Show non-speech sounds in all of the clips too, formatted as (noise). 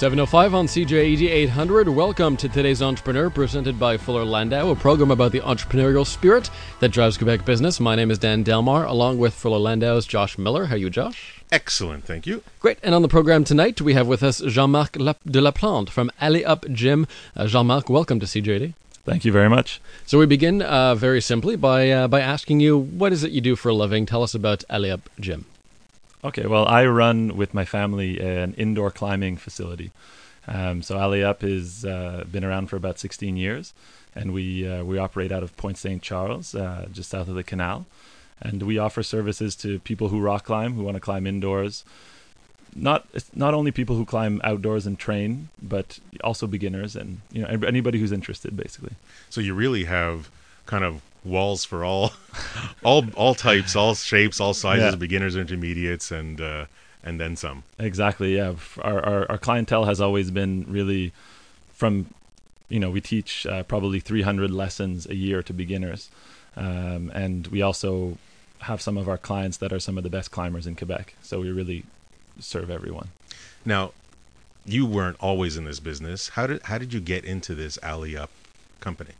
705 on CJAD 800. Welcome to today's Entrepreneur, presented by Fuller Landau, a program about the entrepreneurial spirit that drives Quebec business. My name is Dan Delmar, along with Fuller Landau's Josh Miller. How are you, Josh? Excellent, thank you. Great. And on the program tonight, we have with us Jean-Marc de la Plante from Allez Up Gym. Uh, Jean-Marc, welcome to CJAD. Thank you very much. So we begin uh, very simply by uh, by asking you, what is it you do for a living? Tell us about Allez Up Gym. Okay, well, I run with my family an indoor climbing facility. Um, so Allez Up has uh, been around for about 16 years, and we uh, we operate out of Point Saint Charles, uh, just south of the canal, and we offer services to people who rock climb, who want to climb indoors. Not not only people who climb outdoors and train, but also beginners and you know anybody who's interested, basically. So you really have kind of walls for all (laughs) all all types, all shapes, all sizes, yeah. beginners, intermediates, and uh, and then some. Exactly. Yeah. Our, our our clientele has always been really from, you know, we teach uh, probably 300 lessons a year to beginners, um, and we also have some of our clients that are some of the best climbers in Quebec. So we really serve everyone. Now, you weren't always in this business. How did how did you get into this Allez Up company?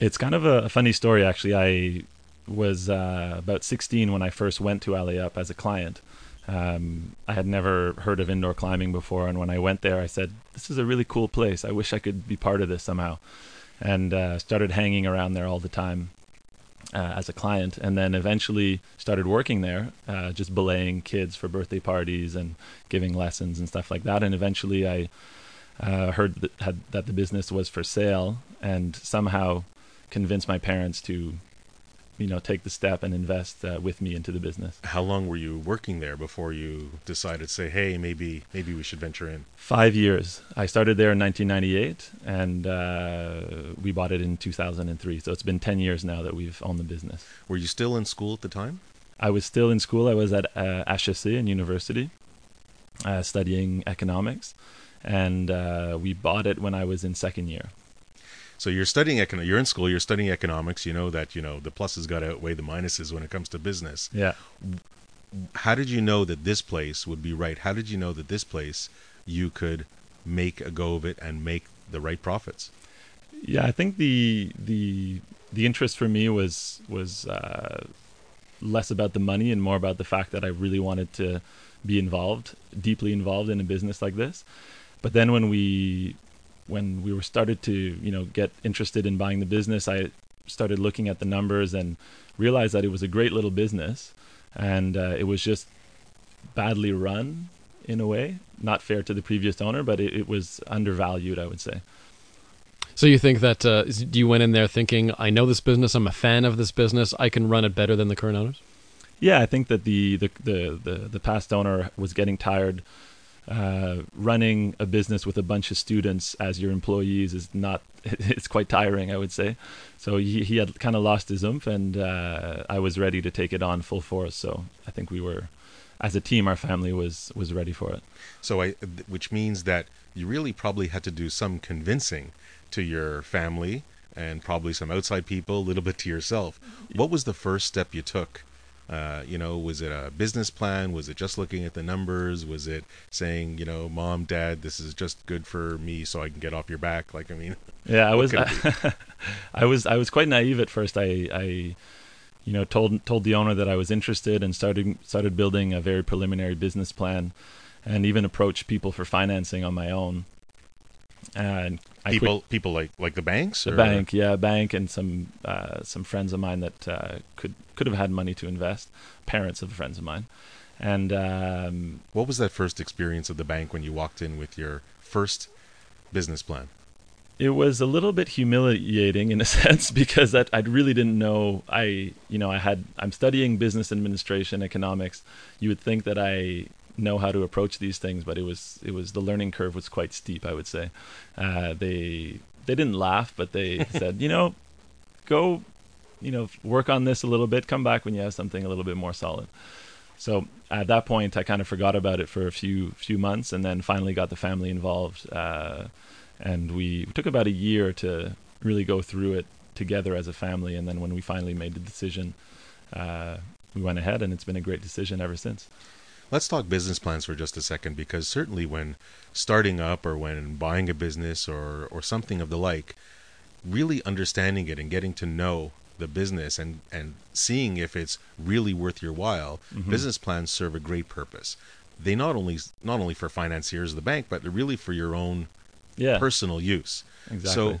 It's kind of a, funny story, actually. I was uh, about 16 when I first went to Allez Up as a client. Um, I had never heard of indoor climbing before, and when I went there, I said, "This is a really cool place. I wish I could be part of this somehow." And uh, started hanging around there all the time uh, as a client, and then eventually started working there, uh, just belaying kids for birthday parties and giving lessons and stuff like that. And eventually, I uh, heard that, had, that the business was for sale, and somehow convince my parents to you know take the step and invest uh, with me into the business. How long were you working there before you decided to say hey maybe maybe we should venture in five years. I started there in 1998 and uh, we bought it in 2003 so it's been 10 years now that we've owned the business. Were you still in school at the time? I was still in school. I was at uh, hsc in university uh, studying economics. And uh, we bought it when i was in second year so you're studying econ- you're in school, you're studying economics. You know that you know the pluses got to outweigh the minuses when it comes to business. Yeah. How did you know that this place would be right? How did you know that this place you could make a go of it and make the right profits? Yeah, I think the the the interest for me was was uh, less about the money and more about the fact that I really wanted to be involved, deeply involved in a business like this. But then when we when we were started to you know get interested in buying the business, I started looking at the numbers and realized that it was a great little business, and uh, it was just badly run in a way, not fair to the previous owner, but it, it was undervalued, I would say. So you think that uh, you went in there thinking, I know this business, I'm a fan of this business, I can run it better than the current owners? Yeah, I think that the the the the, the past owner was getting tired uh, running a business with a bunch of students as your employees is not (laughs) it's quite tiring i would say. So he, he had kind of lost his oomph and uh, i was ready to take it on full force. So i think we were as a team our family was was ready for it. So i which means that you really probably had to do some convincing to your family and probably some outside people a little bit to yourself. What was the first step you took uh, you know, was it a business plan? Was it just looking at the numbers? Was it saying, you know, mom, dad, this is just good for me so I can get off your back? Like, I mean, (laughs) yeah, I was, I, (laughs) I, was, I was quite naive at first. I, I, you know, told told the owner that I was interested and started started building a very preliminary business plan, and even approached people for financing on my own. And people quit, people like like the banks, the bank, yeah, bank, and some uh, some friends of mine that uh, could could have had money to invest, parents of friends of mine. And um, what was that first experience of the bank when you walked in with your first business plan? It was a little bit humiliating in a (laughs) sense because that I really didn't know. I, you know, I had I'm studying business administration, economics. You would think that I know how to approach these things, but it was it was the learning curve was quite steep. I would say uh, they they didn't laugh, but they (laughs) said, you know, go, you know, work on this a little bit. Come back when you have something a little bit more solid. So at that point, I kind of forgot about it for a few few months, and then finally got the family involved, uh, and we took about a year to really go through it together as a family. And then when we finally made the decision, uh, we went ahead, and it's been a great decision ever since. Let's talk business plans for just a second because certainly when starting up or when buying a business or, or something of the like, really understanding it and getting to know the business and, and seeing if it's really worth your while, Mm-hmm. business plans serve a great purpose. They not only not only for financiers of the bank, but really for your own Yeah, personal use. exactly. So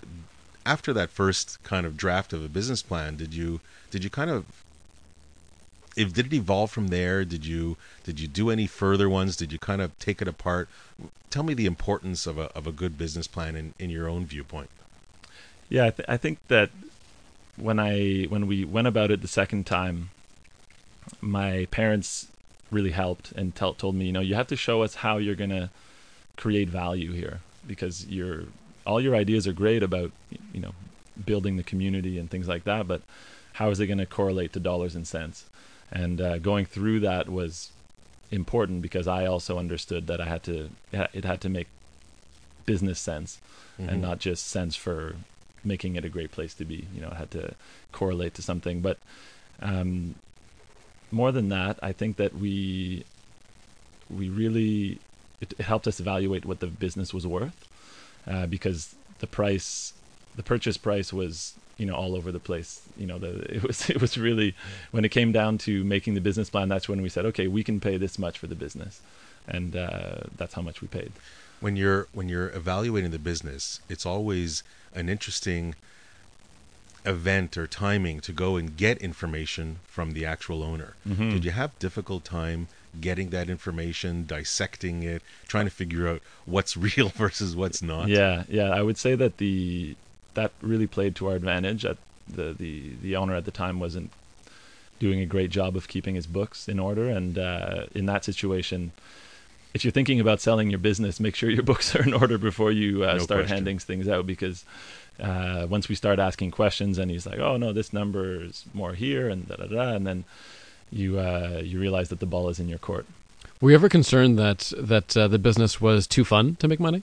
after that first kind of draft of a business plan, did you did you kind of if did it evolve from there? Did you did you do any further ones? Did you kind of take it apart? Tell me the importance of a of a good business plan in, in your own viewpoint. Yeah, I, th- I think that when I when we went about it the second time, my parents really helped and tell, told me, you know, you have to show us how you're gonna create value here because your all your ideas are great about you know building the community and things like that, but how is it going to correlate to dollars and cents? And uh, going through that was important because I also understood that I had to it had to make business sense and not just sense for making it a great place to be. You know, it had to correlate to something. But um, more than that, I think that we we really it, it helped us evaluate what the business was worth uh, because the price, the purchase price was you know all over the place. You know, the it was (laughs) it was really when it came down to making the business plan. That's when we said, okay, we can pay this much for the business, and uh, that's how much we paid. When you're when you're evaluating the business, it's always an interesting event or timing to go and get information from the actual owner. Mm-hmm. Did you have difficult time getting that information, dissecting it, trying to figure out what's (laughs) real versus what's not? Yeah, yeah. I would say that the that really played to our advantage. At the the the owner at the time wasn't doing a great job of keeping his books in order, and uh, in that situation, if you're thinking about selling your business, make sure your (laughs) books are in order before you uh, No start question. handing things out because. Uh, once we start asking questions, and he's like, "Oh no, this number is more here," and da da da, and then you uh, you realize that the ball is in your court. Were you ever concerned that that uh, the business was too fun to make money?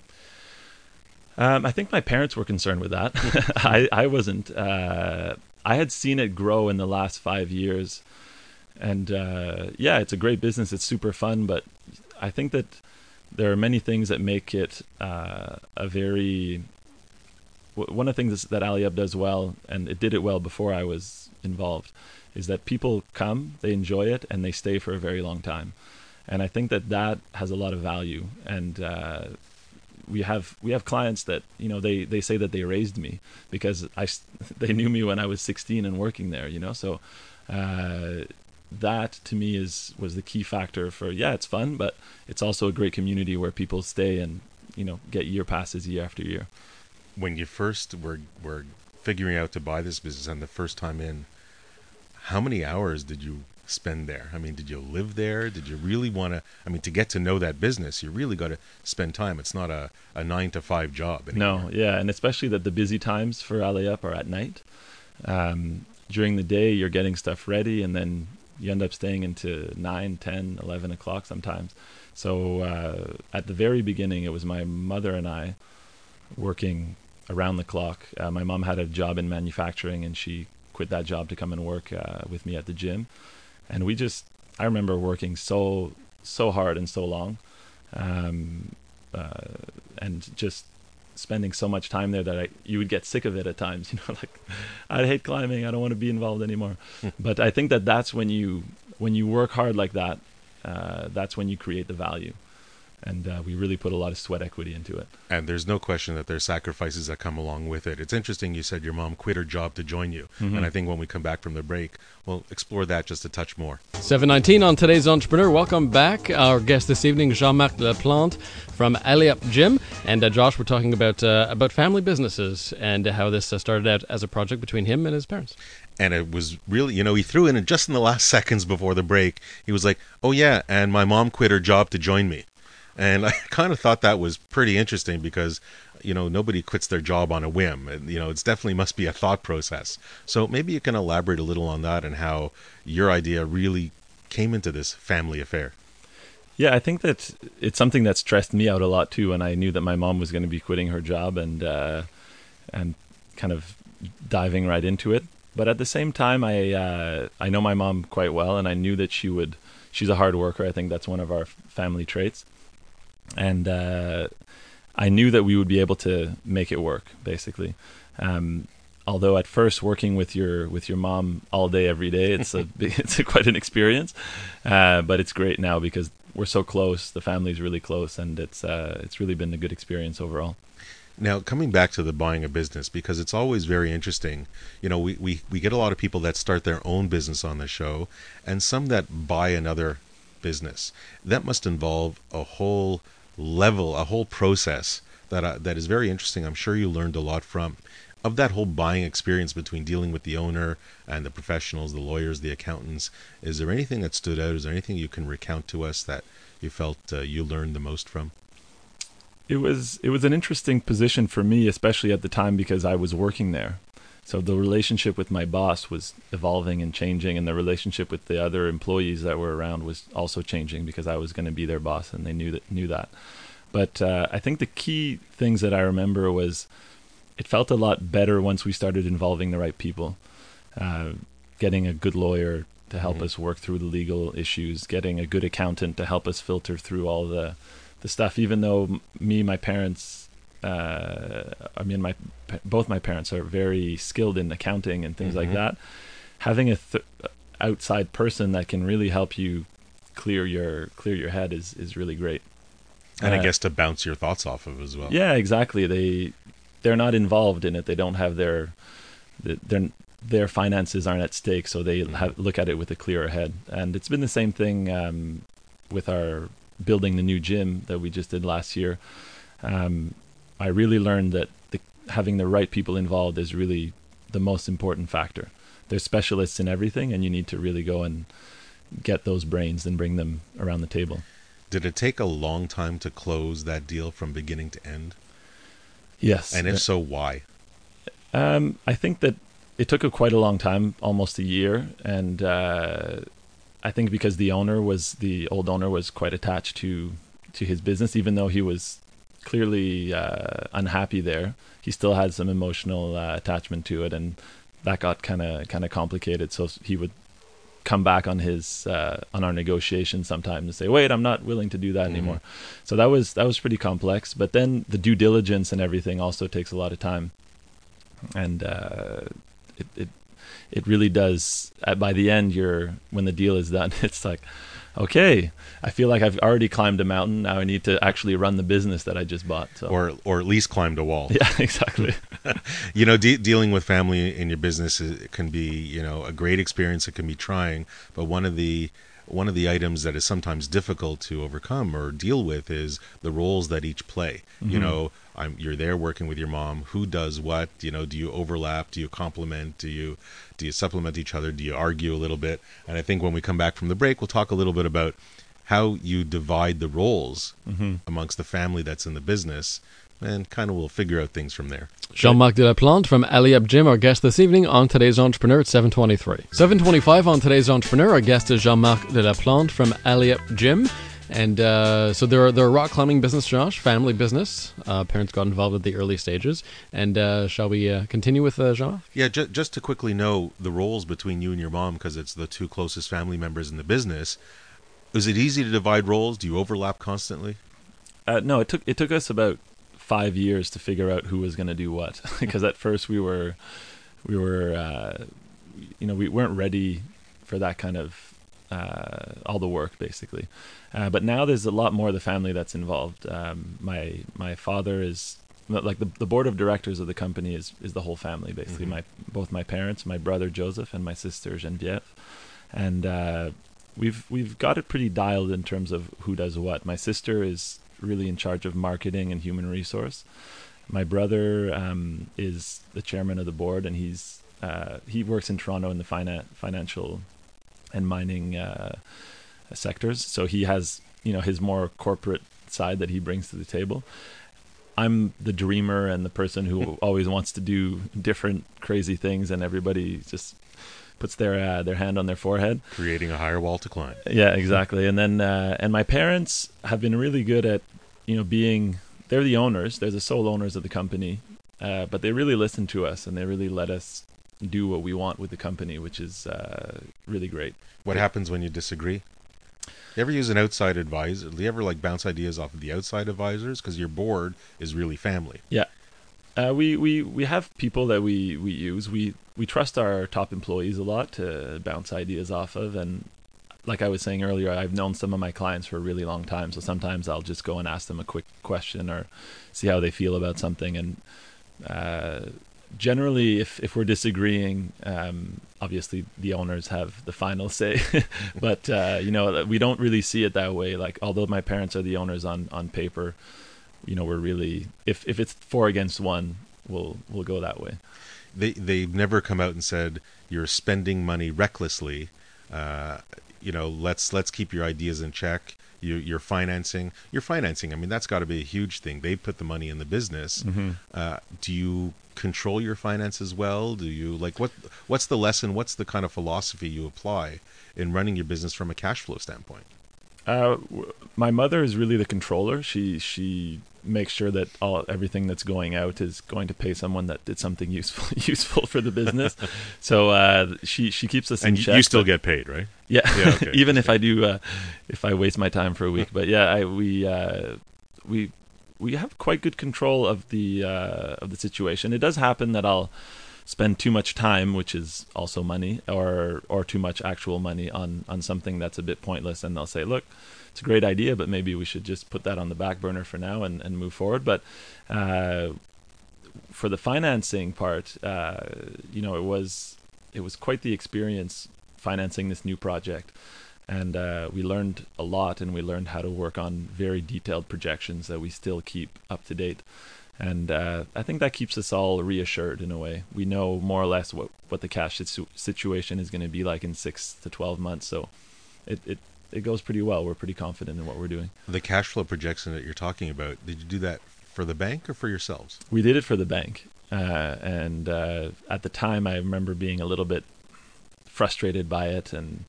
Um, I think my parents were concerned with that. (laughs) I, I wasn't. Uh, I had seen it grow in the last five years, and uh, yeah, it's a great business. It's super fun, but I think that there are many things that make it uh, a very. One of the things that Allez Up does well, and it did it well before I was involved, is that people come, they enjoy it, and they stay for a very long time. And I think that that has a lot of value. And uh, we have we have clients that you know they they say that they raised me because I (laughs) they knew me when I was 16 and working there you know? So uh, that to me is was the key factor for yeah it's fun but it's also a great community where people stay and you know get year passes year after year. When you first were were figuring out to buy this business and the first time in, how many hours did you spend there? I mean, did you live there? Did you really want to? I mean, to get to know that business, you really got to spend time. It's not a, a nine to five job anymore. No, yeah, and especially that the busy times for Allez Up are at night. Um, during the day, you're getting stuff ready, and then you end up staying into 9, 10, 11 o'clock sometimes. So uh, at the very beginning, it was my mother and I working around the clock. Uh, my mom had a job in manufacturing, and she quit that job to come and work uh, with me at the gym. And we just, I remember working so so hard and so long, um, uh, and just spending so much time there that I, you would get sick of it at times. (laughs) You know, like I hate climbing. I don't want to be involved anymore. but I think that that's when you when you work hard like that, uh, that's when you create the value. And uh, we really put a lot of sweat equity into it. And there's no question that there's sacrifices that come along with it. It's interesting you said your mom quit her job to join you. And I think when we come back from the break, we'll explore that just a touch more. 719 on today's Entrepreneur. Welcome back. Our guest this evening, Jean-Marc Laplante from Allez Up Gym. And uh, Josh, we're talking about uh, about family businesses and how this uh, started out as a project between him and his parents. And it was really, you know, he threw in just in the last (laughs) seconds before the break, he was like, oh, yeah, and my mom quit her job to join me. And I (laughs) kind of thought that was pretty interesting because, you know, nobody quits their job on a whim. And, you know, it's definitely must be a thought process. So maybe you can elaborate a little on that and how your idea really came into this family affair. Yeah, I think that it's something that stressed me out a lot too. when I knew that my mom was going to be quitting her job and uh, and kind of diving right into it. But at the same time, I uh, I know my mom quite well, and I knew that she would she's a hard worker. I think that's one of our family traits, and uh, I knew that we would be able to make it work. Basically, um, although at first working with your with your mom all day every day, it's a (laughs) (laughs) it's a, quite an experience, uh, but it's great now because we're so close. The family's really close, and it's uh, it's really been a good experience overall. Now, coming back to the buying a business, because it's always very interesting. You know, we, we, we get a lot of people that start their own business on the show, and some that buy another business. That must involve a whole level, a whole process that uh, that is very interesting. I'm sure you learned a lot from of that whole buying experience between dealing with the owner and the professionals, the lawyers, the accountants. Is there anything that stood out? Is there anything you can recount to us that you felt uh, you learned the most from? it was it was an interesting position for me, especially at the time because I was working there. So the relationship with my boss was evolving and changing, and the relationship with the other employees that were around was also changing because I was going to be their boss, and they knew that knew that. But uh, I think the key things that I remember was it felt a lot better once we started involving the right people, uh, getting a good lawyer to help Mhm. us work through the legal issues, getting a good accountant to help us filter through all the the stuff. Even though me, my parents, uh, I mean, my both my parents are very skilled in accounting and things like Mhm. that. Having a th- outside person that can really help you clear your clear your head is is really great. And I Uh, guess to bounce your thoughts off of as well. yeah, exactly. They they're not involved in it. They don't have their their their finances aren't at stake, so they Mhm. have, look at it with a clearer head. And it's been the same thing um, with our building the new gym that we just did last year. Um, I really learned that the, having the right people involved is really the most important factor. They're specialists in everything, and you need to really go and get those brains and bring them around the table. Did it take a long time to close that deal from beginning to end? Yes, And if so, why? Um, I think that it took a quite a long time, almost a year, and uh, I think because the owner was the old owner was quite attached to to his business, even though he was clearly uh, unhappy there, he still had some emotional uh, attachment to it, and that got kind of kind of complicated. So he would come back on his uh, on our negotiations sometimes and say, "Wait, I'm not willing to do that Mhm. anymore." So that was that was pretty complex. But then the due diligence and everything also takes a lot of time and uh, it, it it really does. Uh, by the end, you're when the deal is done, (laughs) it's like, okay, I feel like I've already climbed a mountain. Now I need to actually run the business that I just bought. So Or or at least climbed a wall. (laughs) yeah, exactly. (laughs) you know, de- dealing with family in your business is, can be, you know, a great experience. It can be trying, but one of the one of the items that is sometimes difficult to overcome or deal with is the roles that each play. You Mhm. know, I'm, you're there working with your mom. Who does what? You know, do you overlap? Do you complement? Do you do you supplement each other? Do you argue a little bit? And I think when we come back from the break, we'll talk a little bit about how you divide the roles hmm amongst the family that's in the business, and kind of we'll figure out things from there. Jean-Marc de la Plante from Allez Up Gym, our guest this evening on today's Entrepreneur at 723. 725 on today's Entrepreneur, our guest is Jean-Marc de la Plante from Allez Up Gym. And uh, so they're, they're a rock climbing business, Josh, family business. Uh, parents got involved at the early stages. And uh, shall we uh, continue with uh, Jean-Marc? Yeah, ju- just to quickly know the roles between you and your mom, because it's the two closest family members in the business. Is it easy to divide roles? Do you overlap constantly? Uh, no, it took it took us about five years to figure out who was going to do what (laughs) because at first we were we were uh, you know we weren't ready for that kind of uh, all the work basically. Uh, but now there's a lot more of the family that's involved. Um, my my father is like the, the board of directors of the company is is the whole family basically. Mhm. my both my parents my brother Joseph and my sister Genevieve. And uh, we've we've got it pretty dialed in terms of who does what. My sister is really in charge of marketing and human resource. My brother um, is the chairman of the board and he's uh, he works in Toronto in the finan- financial and mining uh, sectors so he has you know his more corporate side that he brings to the table I'm the dreamer and the person who (laughs) always wants to do different crazy things and everybody just puts their uh, their hand on their forehead Creating a higher wall to climb. yeah, exactly. And then uh, and my parents have been really good at you know being they're the owners, they're the sole owners of the company, uh, but they really listen to us and they really let us do what we want with the company, which is uh, really great. What happens when you disagree? You ever use an outside advisor? Do you ever like bounce ideas off of the outside advisors? Because your board is really family. Yeah. Uh, we, we, we have people that we, we use. We we trust our top employees a lot to bounce ideas off of. And like I was saying earlier, I've known some of my clients for a really long time. So sometimes I'll just go and ask them a quick question or see how they feel about something. And uh, generally, if, if we're disagreeing, um, obviously the owners have the final say. (laughs) but, uh, you know, we don't really see it that way. Like, although my parents are the owners on, on paper, you know, we're really, if, if it's four against one, we'll, we'll go that way they they've never come out and said you're spending money recklessly. Uh, you know, let's let's keep your ideas in check. You, you're financing. You're financing. I mean, that's got to be a huge thing. They put the money in the business. Mm-hmm. Uh, do you control your finances well? Do you like what? What's the lesson? What's the kind of philosophy you apply in running your business from a cash flow standpoint? Uh, my mother is really the controller. She she makes sure that all everything that's going out is going to pay someone that did something useful (laughs) useful for the business. (laughs) so uh, she she keeps us and in check. you still get paid, right? Yeah, yeah okay. (laughs) even if I do, uh, if I waste my time for a week. But yeah, I, we uh, we we have quite good control of the uh, of the situation. It does happen that I'll spend too much time, which is also money, or or too much actual money on on something that's a bit pointless, and they'll say, "Look, it's a great idea, but maybe we should just put that on the back burner for now and and move forward." But uh, for the financing part, uh, you know, it was it was quite the experience financing this new project. And uh, we learned a lot, and we learned how to work on very detailed projections that we still keep up to date and uh, I think that keeps us all reassured in a way. We know more or less what, what the cash situ- situation is going to be like in six to twelve months, so it, it it goes pretty well. We're pretty confident in what we're doing. The cash flow projection that you're talking about, did you do that for the bank or for yourselves? We did it for the bank, uh, and uh, at the time, I remember being a little bit frustrated by it, and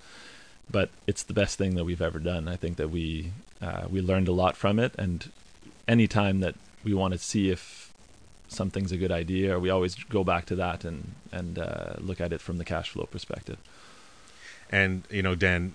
but it's the best thing that we've ever done. I think that we uh, we learned a lot from it, and any time that we want to see if something's a good idea, we always go back to that and and uh, look at it from the cash flow perspective. And you know, Dan,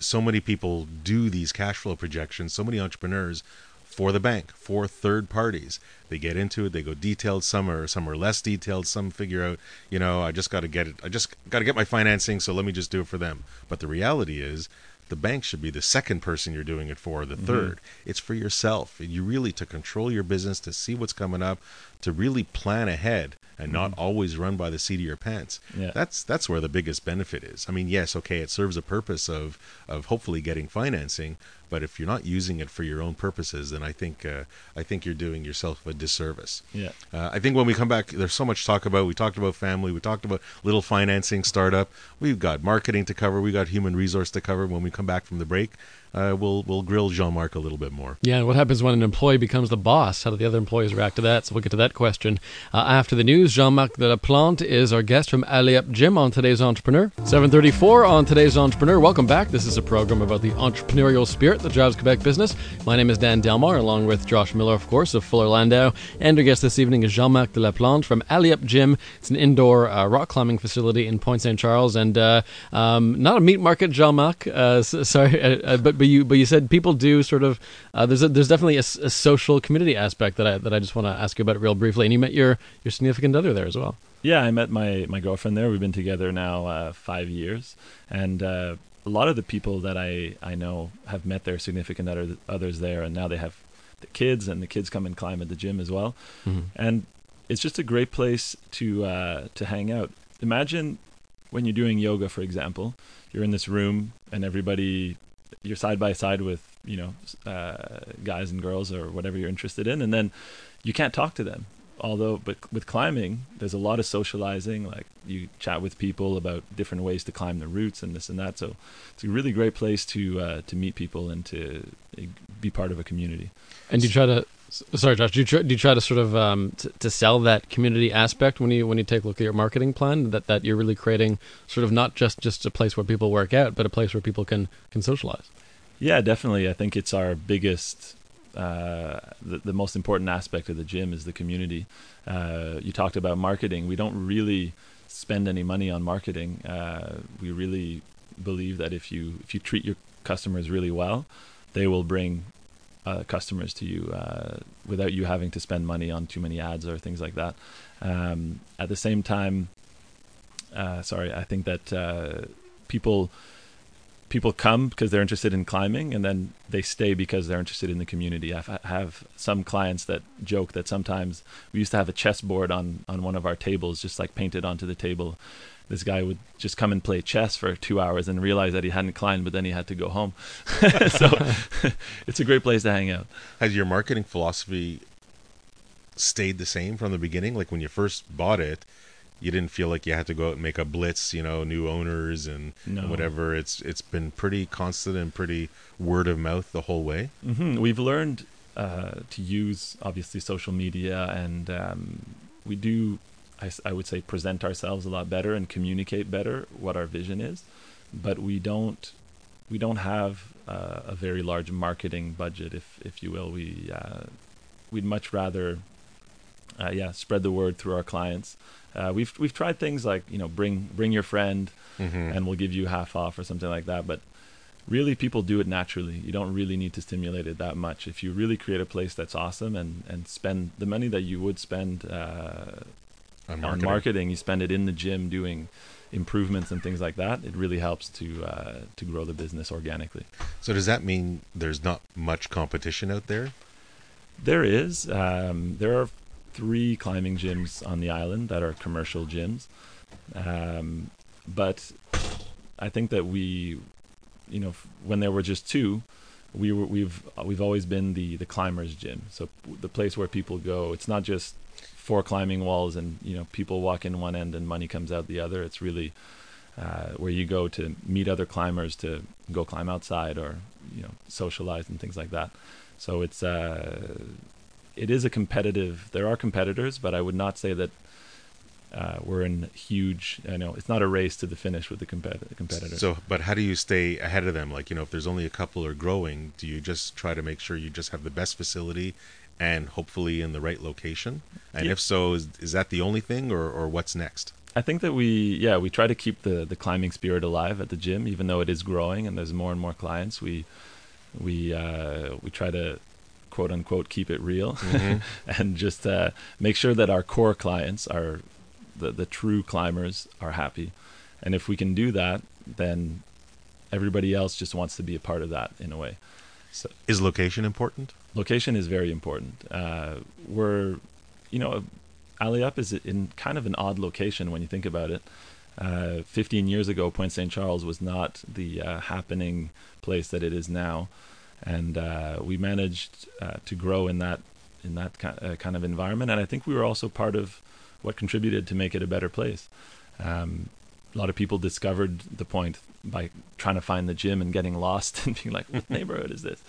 so many people do these cash flow projections. So many entrepreneurs for the bank, for third parties. They get into it. They go detailed. Some are some are less detailed. Some figure out, you know, I just got to get it. I just got to get my financing. So let me just do it for them. But the reality is, the bank should be the second person you're doing it for, the 3rd mm-hmm. It's for yourself. You really to control your business, to see what's coming up, to really plan ahead and mm-hmm. not always run by the seat of your pants. Yeah. That's that's where the biggest benefit is. I mean, yes, okay, it serves a purpose of of hopefully getting financing, but if you're not using it for your own purposes, then I think uh, I think you're doing yourself a disservice. Yeah. Uh, I think when we come back, there's so much to talk about. We talked about family. We talked about little financing startup. We've got marketing to cover. We got human resource to cover. When we come back from the break, uh, we'll we'll grill Jean Marc a little bit more. Yeah, what happens when an employee becomes the boss? How do the other employees react to that? So we'll get to that question uh, after the news. Jean Marc de la Plante is our guest from Allez Up Gym on today's Entrepreneur. 7:34 on today's Entrepreneur. Welcome back. This is a program about the entrepreneurial spirit that drives Quebec business. My name is Dan Delmar, along with Josh Miller, of course, of Fuller Landau, and our guest this evening is Jean Marc de la Plante from Allez Up Gym. It's an indoor uh, rock climbing facility in Pointe Saint Charles, and uh, um, not a meat market, Jean Marc. Uh, sorry, (laughs) uh, but but you but you said people do sort of uh, there's a, there's definitely a, a, social community aspect that I that I just want to ask you about real briefly. And you met your your significant other there as well. Yeah, I met my my girlfriend there. We've been together now uh, five years, and uh, a lot of the people that I I know have met their significant other, others there, and now they have the kids, and the kids come and climb at the gym as well, mm-hmm. and it's just a great place to uh, to hang out. Imagine when you're doing yoga, for example, you're in this room and everybody you're side by side with you know uh, guys and girls or whatever you're interested in, and then you can't talk to them. Although, but with climbing, there's a lot of socializing. Like you chat with people about different ways to climb the routes and this and that. So it's a really great place to uh, to meet people and to uh, be part of a community. And you try to sorry josh do you try, do you try to sort of um, t- to sell that community aspect when you when you take a look at your marketing plan that that you're really creating sort of not just just a place where people work out but a place where people can can socialize yeah, definitely. I think it's our biggest, uh, the, the most important aspect of the gym is the community. Uh, you talked about marketing. We don't really spend any money on marketing. Uh, we really believe that if you if you treat your customers really well, they will bring uh, customers to you uh, without you having to spend money on too many ads or things like that. Um, at the same time, uh, sorry, I think that uh, people people come because they're interested in climbing and then they stay because they're interested in the community. I've, I have some clients that joke that sometimes we used to have a chessboard on, on one of our tables, just like painted onto the table. This guy would just come and play chess for two hours and realize that he hadn't climbed, but then he had to go home. (laughs) so (laughs) it's a great place to hang out. Has your marketing philosophy stayed the same from the beginning? Like when you first bought it, you didn't feel like you had to go out and make a blitz, you know, new owners and, No. whatever. It's it's been pretty constant and pretty word of mouth the whole way. hmm We've learned uh, to use obviously social media, and um, we do, I, I would say, present ourselves a lot better and communicate better what our vision is. But we don't, we don't have uh, a very large marketing budget, if if you will. We uh, we'd much rather, uh, yeah, spread the word through our clients. Uh, we've we've tried things like you know bring bring your friend, Mm-hmm. and we'll give you half off or something like that. But really, people do it naturally. You don't really need to stimulate it that much. If you really create a place that's awesome and and spend the money that you would spend on on marketing. marketing, you spend it in the gym doing improvements and things like that. It really helps to uh, to grow the business organically. So does that mean there's not much competition out there? There is. Um, there are three climbing gyms on the island that are commercial gyms. Um, but I think that we, you know, when there were just two, we were, we've we've always been the the climbers gym. So the place where people go. It's not just four climbing walls and you know people walk in one end and money comes out the other. It's really uh, where you go to meet other climbers to go climb outside or you know socialize and things like that. So it's uh, it is a competitive. There are competitors, but I would not say that uh, we're in huge. I know it's not a race to the finish with the compet- competitors. So, but how do you stay ahead of them? Like, you know, if there's only a couple are growing, do you just try to make sure you just have the best facility and hopefully in the right location? And Yeah. if so, is, is that the only thing or, or what's next? I think that we, yeah, we try to keep the the climbing spirit alive at the gym, even though it is growing and there's more and more clients. We we uh, we try to quote unquote keep it real Mhm. (laughs) and just uh, make sure that our core clients are the the true climbers are happy, and if we can do that, then everybody else just wants to be a part of that in a way. So Is location important? Location is very important. Uh, we're, you know, Allez Up is in kind of an odd location when you think about it. Uh, 15 years ago, Point St. Charles was not the uh, happening place that it is now, and uh, we managed uh, to grow in that in that uh, kind of environment. And I think we were also part of what contributed to make it a better place. Um, a lot of people discovered the point by trying to find the gym and getting lost (laughs) and being like, "What (laughs) neighborhood is this?"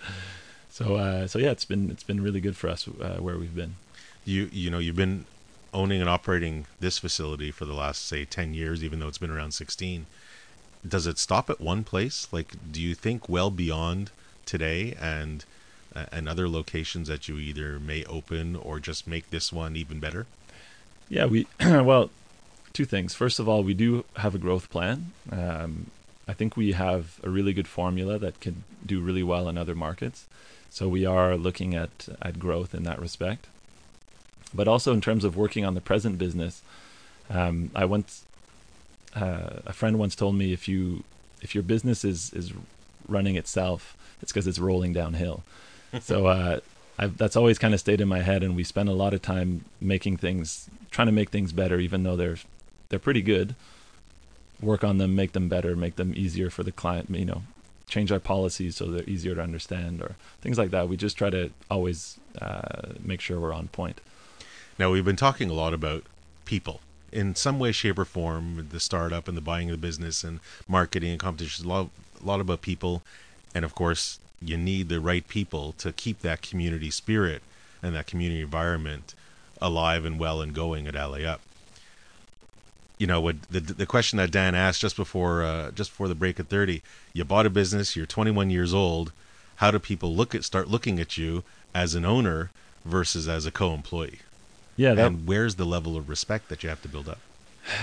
So, uh, so yeah, it's been it's been really good for us uh, where we've been. You you know, you've been owning and operating this facility for the last say 10 years even though it's been around 16. Does it stop at one place? Like do you think well beyond today and uh, and other locations that you either may open or just make this one even better? Yeah, we (clears throat) well, two things. First of all, we do have a growth plan. Um, I think we have a really good formula that can do really well in other markets. So we are looking at at growth in that respect. But also in terms of working on the present business, um, I once uh, a friend once told me if you if your business is is running itself, it's because it's rolling downhill. (laughs) so uh, I've, that's always kind of stayed in my head, and we spend a lot of time making things, trying to make things better, even though they're they're pretty good. Work on them, make them better, make them easier for the client. You know, change our policies so they're easier to understand, or things like that. We just try to always uh, make sure we're on point. Now we've been talking a lot about people in some way, shape, or form. The startup and the buying of the business and marketing and competition. A lot, a lot about people, and of course, you need the right people to keep that community spirit and that community environment alive and well and going at Allez Up. You know, what the the question that Dan asked just before uh, just before the break at thirty. You bought a business. You're 21 years old. How do people look at start looking at you as an owner versus as a co-employee? Yeah, that, and where's the level of respect that you have to build up?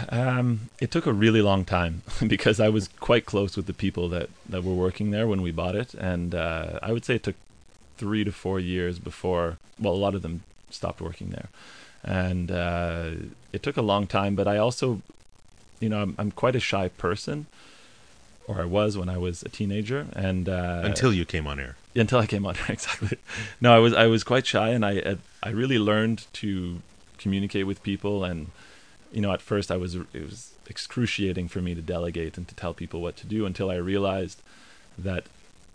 Um, it took a really long time (laughs) because I was quite close with the people that, that were working there when we bought it, and uh, I would say it took three to four years before. Well, a lot of them stopped working there, and uh, it took a long time. But I also, you know, I'm, I'm quite a shy person, or I was when I was a teenager, and uh, Until you came on air. until I came on air, (laughs) exactly. No, I was I was quite shy, and I I really learned to communicate with people, and you know, at first I was it was excruciating for me to delegate and to tell people what to do until I realized that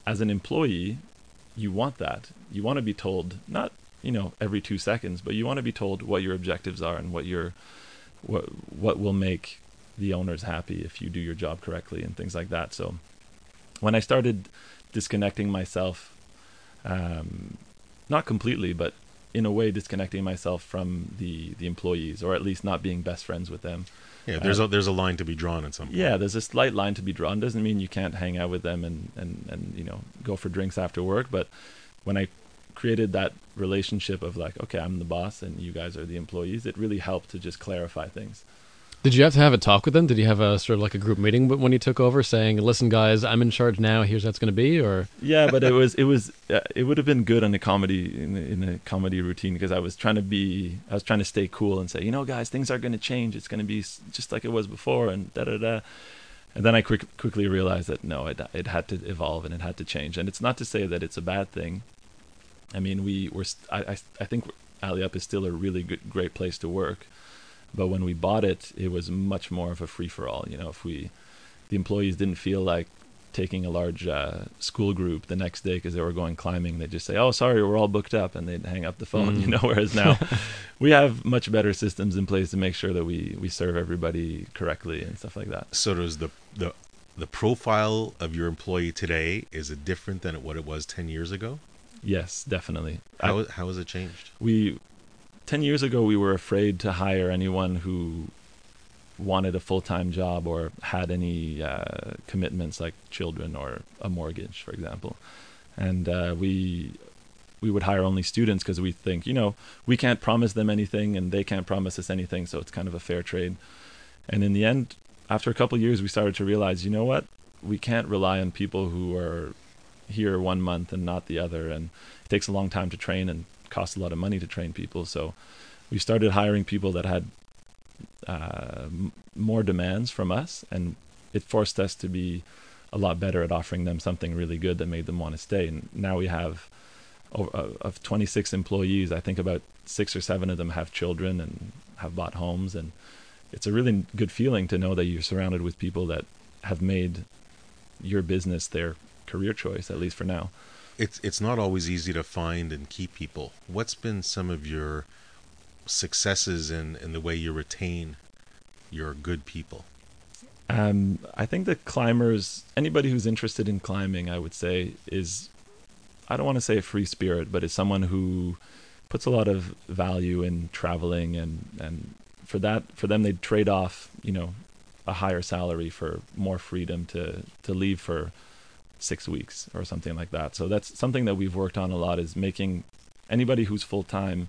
as an employee, you want that. You want to be told not you know every two seconds, but you want to be told what your objectives are and what your what what will make the owners happy if you do your job correctly and things like that. So when I started disconnecting myself, um, not completely, but in a way disconnecting myself from the the employees, or at least not being best friends with them. Yeah, there's a there's a line to be drawn at some point. Yeah, there's a slight line to be drawn. Doesn't mean you can't hang out with them and and and you know go for drinks after work. But when I created that relationship of like, okay, I'm the boss and you guys are the employees, it really helped to just clarify things. Did you have to have a talk with them? Did you have a sort of like a group meeting when you took over, saying, "Listen, guys, I'm in charge now. Here's how it's going to be," or Yeah, but it (laughs) was it was uh, it would have been good on a comedy in a, in a comedy routine because I was trying to be I was trying to stay cool and say, you know, guys, things are going to change. It's going to be just like it was before, and da da da. And then I quick, quickly realized that no, it it had to evolve and it had to change. And it's not to say that it's a bad thing. I mean, we were I I, I think Allez Up is still a really good great place to work, but when we bought it, it was much more of a free for all. You know, if we the employees didn't feel like taking a large uh, school group the next day because they were going climbing, they'd just say, "Oh, sorry, we're all booked up," and they'd hang up the phone. Mm. You know, whereas now (laughs) we have much better systems in place to make sure that we we serve everybody correctly and stuff like that. So does the the the profile of your employee today is it different than what it was ten years ago? Yes, definitely. I- How how has it changed? we 10 years ago we were afraid to hire anyone who wanted a full-time job or had any uh, commitments like children or a mortgage for example and uh, we we would hire only students because we think you know we can't promise them anything and they can't promise us anything so it's kind of a fair trade and in the end after a couple of years we started to realize you know what we can't rely on people who are here one month and not the other. And it takes a long time to train and costs a lot of money to train people. So we started hiring people that had uh, more demands from us. And it forced us to be a lot better at offering them something really good that made them want to stay. And now we have uh, of 26 employees i think about six or seven of them have children and have bought homes. And it's a really good feeling to know that you're surrounded with people that have made your business their career choice at least for now It's it's not always easy to find and keep people. What's been some of your successes in in the way you retain your good people? Um, I think that climbers, anybody who's interested in climbing, I would say, is, I don't want to say a free spirit, but is someone who puts a lot of value in traveling, and and for that, for them, they'd trade off, you know, a higher salary for more freedom to to leave for six weeks or something like that. So that's something that we've worked on a lot is making anybody who's full time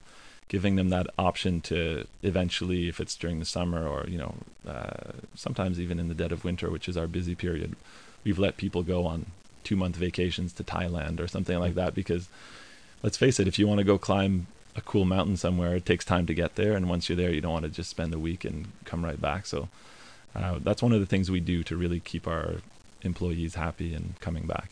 giving them that option to eventually, if it's during the summer or you know, uh, sometimes even in the dead of winter, which is our busy period, we've let people go on two month vacations to Thailand or something like that. Because let's face it, if you want to go climb a cool mountain somewhere, it takes time to get there, and once you're there, you don't want to just spend a week and come right back. So uh, that's one of the things we do to really keep our employees happy and coming back.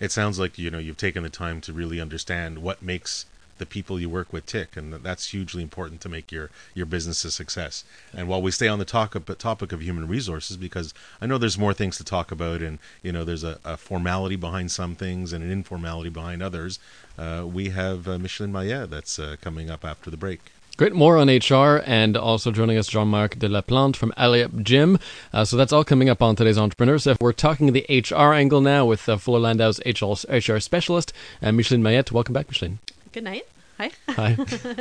It sounds like you know you've taken the time to really understand what makes the people you work with tick, and that's hugely important to make your your business a success. And while we stay on the talk of, topic of human resources, because I know there's more things to talk about, and you know there's a, a formality behind some things and an informality behind others. Uh, we have uh, Micheline Maillet that's uh, coming up after the break. Great. More on HR and also joining us, Jean Marc de la Plante from Allez Up Gym. Uh, so that's all coming up on today's Entrepreneurs. If we're talking the HR angle now with uh, Fuller Landau's HR, HR specialist, uh, Micheline Maillet. Welcome back, Micheline. Good night. Hi. Hi.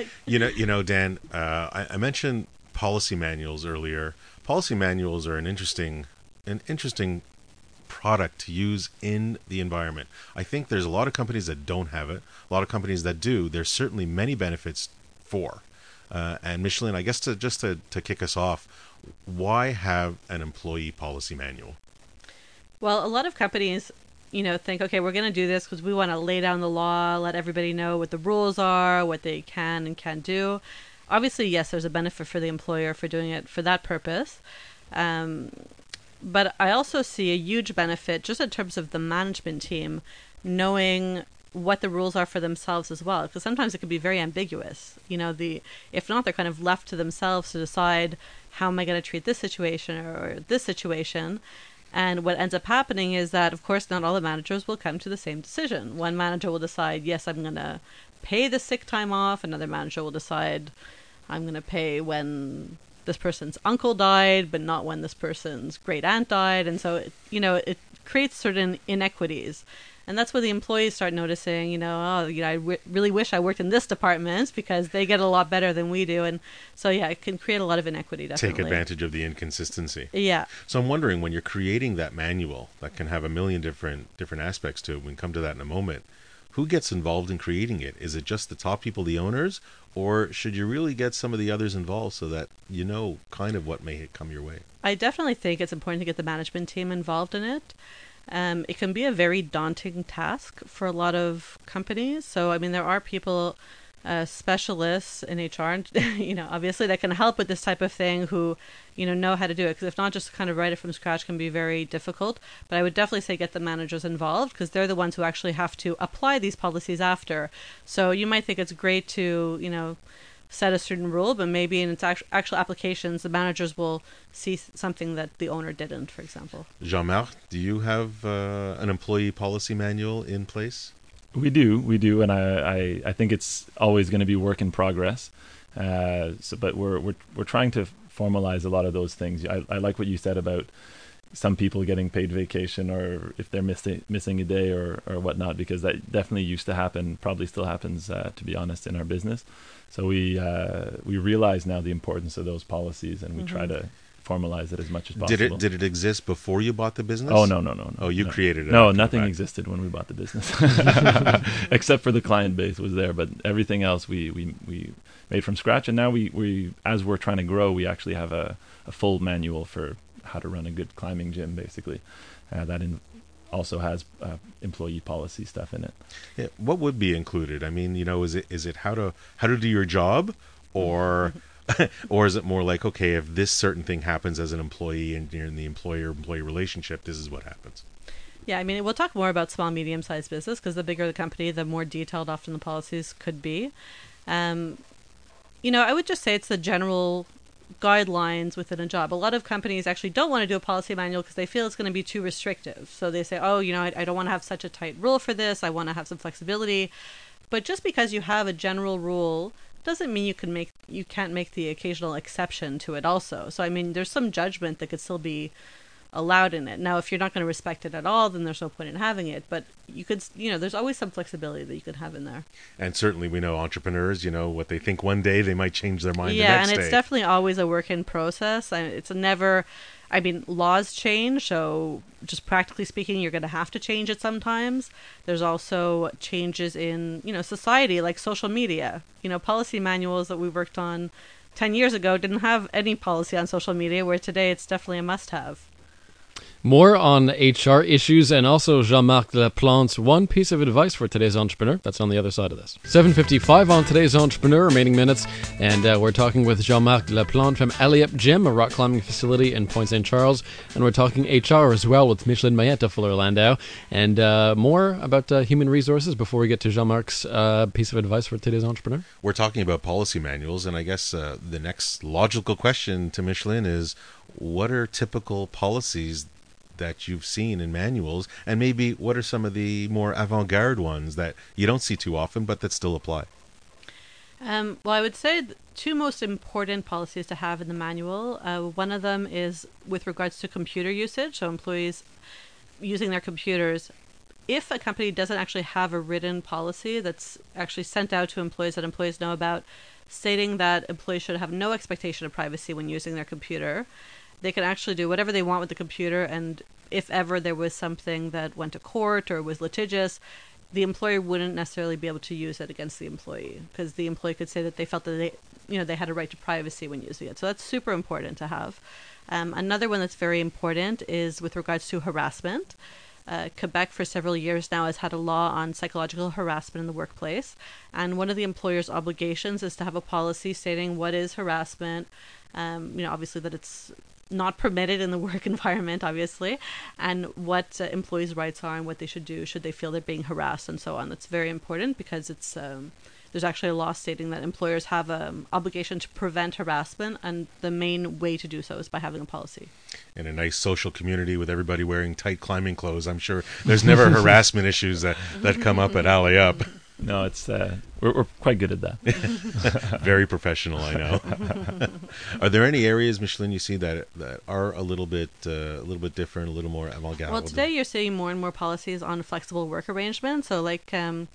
(laughs) You know, you know, Dan. Uh, I, I mentioned policy manuals earlier. Policy manuals are an interesting, an interesting product to use in the environment. I think there's a lot of companies that don't have it. A lot of companies that do. There's certainly many benefits for. Uh, and Micheline, I guess to just to, to kick us off, why have an employee policy manual? Well, a lot of companies, you know, think, okay, we're going to do this because we want to lay down the law, let everybody know what the rules are, what they can and can't do. Obviously, yes, there's a benefit for the employer for doing it for that purpose. Um, but I also see a huge benefit just in terms of the management team knowing what the rules are for themselves as well because sometimes it can be very ambiguous you know the if not they're kind of left to themselves to decide how am i going to treat this situation or this situation? And what ends up happening is that of course not all the managers will come to the same decision. One manager will decide yes i'm going to pay the sick time off. Another manager will decide i'm going to pay when this person's uncle died but not when this person's great aunt died. And so it, you know it creates certain inequities and that's where the employees start noticing you know oh you know I w- really wish i worked in this department because they get a lot better than we do and so yeah it can create a lot of inequity definitely. Take advantage of the inconsistency. yeah So I'm wondering when you're creating that manual that can have a million different different aspects to it. We can come to that in a moment. Who gets involved in creating it? Is it just the top people, the owners, or should you really get some of the others involved so that you know kind of what may come your way? I definitely think it's important to get the management team involved in it. Um, it can be a very daunting task for a lot of companies. So, I mean, there are people, uh, specialists in HR, and, (laughs) you know, obviously that can help with this type of thing who, you know, know how to do it. Because if not, just kind of write it from scratch can be very difficult. But I would definitely say get the managers involved because they're the ones who actually have to apply these policies after. So you might think it's great to, you know, set a certain rule, but maybe in its actual, actual applications, the managers will see something that the owner didn't, for example. Jean-Marc, do you have uh, an employee policy manual in place? We do, we do, and I, I, I think it's always going to be work in progress. Uh, so, but we're we're we're trying to formalize a lot of those things. I, I like what you said about some people getting paid vacation or if they're missing missing a day or or whatnot, because that definitely used to happen. Probably still happens, uh, to be honest, in our business. So we uh, we realize now the importance of those policies, and we try to formalize it as much as possible. Did it did it exist before you bought the business? Oh no no no no! Oh, you no. created it No, nothing fact. existed when we bought the business, (laughs) (laughs) except for the client base was there. But everything else we we, we made from scratch, and now we, we as we're trying to grow, we actually have a, a full manual for how to run a good climbing gym, basically. Uh, that in, also has uh, employee policy stuff in it. Yeah, what would be included? I mean, you know, is it is it how to how to do your job, or (laughs) or is it more like okay, if this certain thing happens as an employee and you're in the employer employee relationship, this is what happens. Yeah, I mean, we'll talk more about small, medium sized business because the bigger the company, the more detailed often the policies could be. Um, you know, I would just say it's the general guidelines within a job. A lot of companies actually don't want to do a policy manual because they feel it's going to be too restrictive. So they say, oh, you know, I, I don't want to have such a tight rule for this. I want to have some flexibility. But just because you have a general rule doesn't mean you can make you can't make the occasional exception to it also. So I mean, there's some judgment that could still be allowed in it. Now, if you're not going to respect it at all, then there's no point in having it. But you could, you know, there's always some flexibility that you could have in there. And certainly, we know entrepreneurs. You know what they think one day, they might change their mind yeah, the next and it's day. definitely always a work in process. It's never. I mean, laws change, so just practically speaking, you're going to have to change it sometimes. There's also changes in, you know, society, like social media. You know, policy manuals that we worked on 10 years ago didn't have any policy on social media, where today it's definitely a must have. More on HR issues and also Jean-Marc Laplante's one piece of advice for today's entrepreneur. That's on the other side of this. 7.55 on today's entrepreneur, remaining minutes. And uh, we're talking with Jean-Marc Laplante from Allez Up Gym, a rock climbing facility in Pointe St. Charles. And we're talking HR as well with Micheline Maillet of Fuller Landau. And uh, more about uh, human resources before we get to Jean-Marc's uh, piece of advice for today's entrepreneur. We're talking about policy manuals, and I guess uh, the next logical question to Micheline is, what are typical policies that you've seen in manuals, and maybe what are some of the more avant-garde ones that you don't see too often, but that still apply? Um, well, I would say two most important policies to have in the manual. Uh, one of them is with regards to computer usage, so employees using their computers. If a company doesn't actually have a written policy that's actually sent out to employees that employees know about, stating that employees should have no expectation of privacy when using their computer, they can actually do whatever they want with the computer. And if ever there was something that went to court or was litigious, the employer wouldn't necessarily be able to use it against the employee because the employee could say that they felt that they, you know they had a right to privacy when using it. So that's super important to have. Um, another one that's very important is with regards to harassment. Uh, Quebec, for several years now, has had a law on psychological harassment in the workplace. And one of the employer's obligations is to have a policy stating what is harassment. Um, you know, obviously, that it's not permitted in the (laughs) work environment, obviously, and what uh, employees' rights are and what they should do should they feel they're being harassed and so on. That's very important because it's. Um, there's actually a law stating that employers have an obligation to prevent harassment, and the main way to do so is by having a policy. In a nice social community with everybody wearing tight climbing clothes, I'm sure there's never (laughs) harassment issues that, that come up at Allez Up. (laughs) No, it's uh, we're, we're quite good at that. (laughs) Very professional, I know. (laughs) are there any areas, Micheline, you see that that are a little bit uh, a little bit different, a little more avant-garde? Well, today you're seeing more and more policies on flexible work arrangements. So, like um,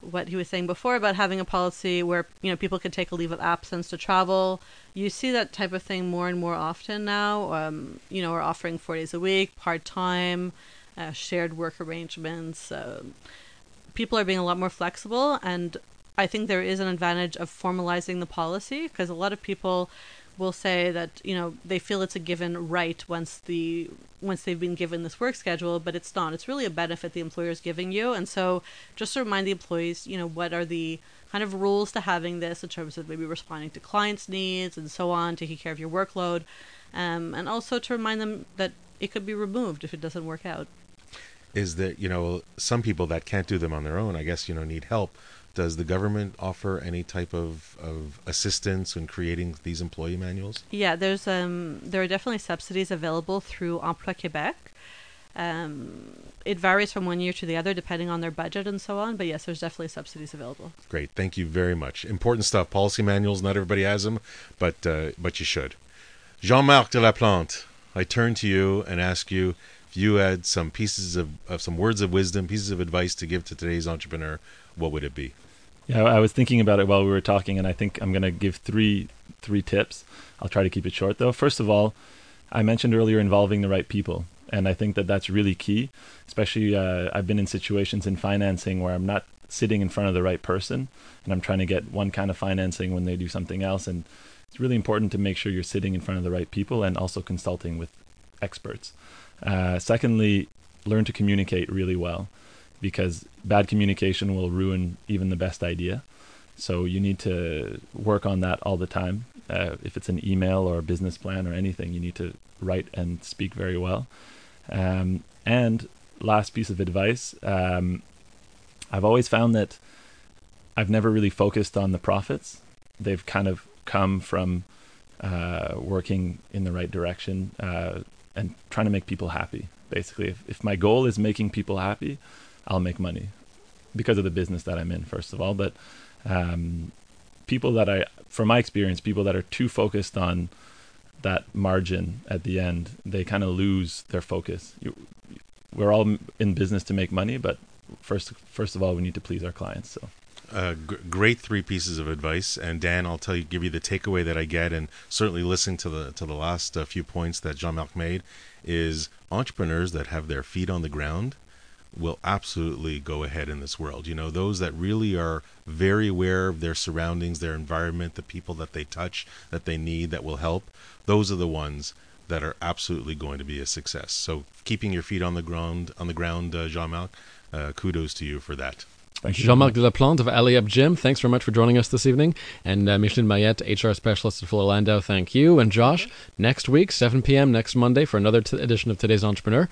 what he was saying before about having a policy where you know people could take a leave of absence to travel. You see that type of thing more and more often now. Um, you know, we're offering four days a week, part time, uh, shared work arrangements. Uh, people are being a lot more flexible, and I think there is an advantage of formalizing the policy because a lot of people will say that you know they feel it's a given right once the once they've been given this work schedule but it's not. It's really a benefit the employer is giving you. And so just to remind the employees you know what are the kind of rules to having this in terms of maybe responding to clients needs and so on taking care of your workload um, and also to remind them that it could be removed if it doesn't work out is that you know some people that can't do them on their own i guess you know need help does the government offer any type of, of assistance in creating these employee manuals? Yeah, there's um, there are definitely subsidies available through Emploi Québec. Um, it varies from one year to the other depending on their budget and so on, but yes, there's definitely subsidies available. Great, thank you very much. Important stuff. Policy manuals, not everybody has them, but uh, but you should. Jean-Marc de la Plante, I turn to you and ask you if you had some pieces of, of some words of wisdom, pieces of advice to give to today's entrepreneur, what would it be? Yeah, I was thinking about it while we were talking, and I think I'm going to give three three tips. I'll try to keep it short, though. First of all, I mentioned earlier involving the right people, and I think that that's really key. Especially, uh, I've been in situations in financing where I'm not sitting in front of the right person, and I'm trying to get one kind of financing when they do something else, and it's really important to make sure you're sitting in front of the right people and also consulting with experts. Uh, secondly, learn to communicate really well because bad communication will ruin even the best idea. So you need to work on that all the time. Uh, if it's an email or a business plan or anything, you need to write and speak very well. Um, and last piece of advice um, I've always found that I've never really focused on the profits. They've kind of come from uh, working in the right direction uh, and trying to make people happy. Basically, if, if my goal is making people happy, I'll make money because of the business that I'm in, first of all. But um, people that I, from my experience, people that are too focused on that margin at the end, they kind of lose their focus. You, we're all in business to make money, but first, first of all, we need to please our clients. So. Uh, g- great three pieces of advice, and Dan, I'll tell you, give you the takeaway that I get, and certainly listening to the to the last uh, few points that Jean-Marc made, is entrepreneurs that have their feet on the ground will absolutely go ahead in this world. You know, those that really are very aware of their surroundings, their environment, the people that they touch, that they need, that will help, those are the ones that are absolutely going to be a success. So keeping your feet on the ground, on the ground, uh, Jean-Marc, uh, kudos to you for that. Jean-Marc de la Plante of Up Gym, thanks very much for joining us this evening. And uh, Micheline Maillet, HR specialist at Fuller Landau, thank you. And Josh, next week, 7 p.m. next Monday for another t- edition of Today's Entrepreneur.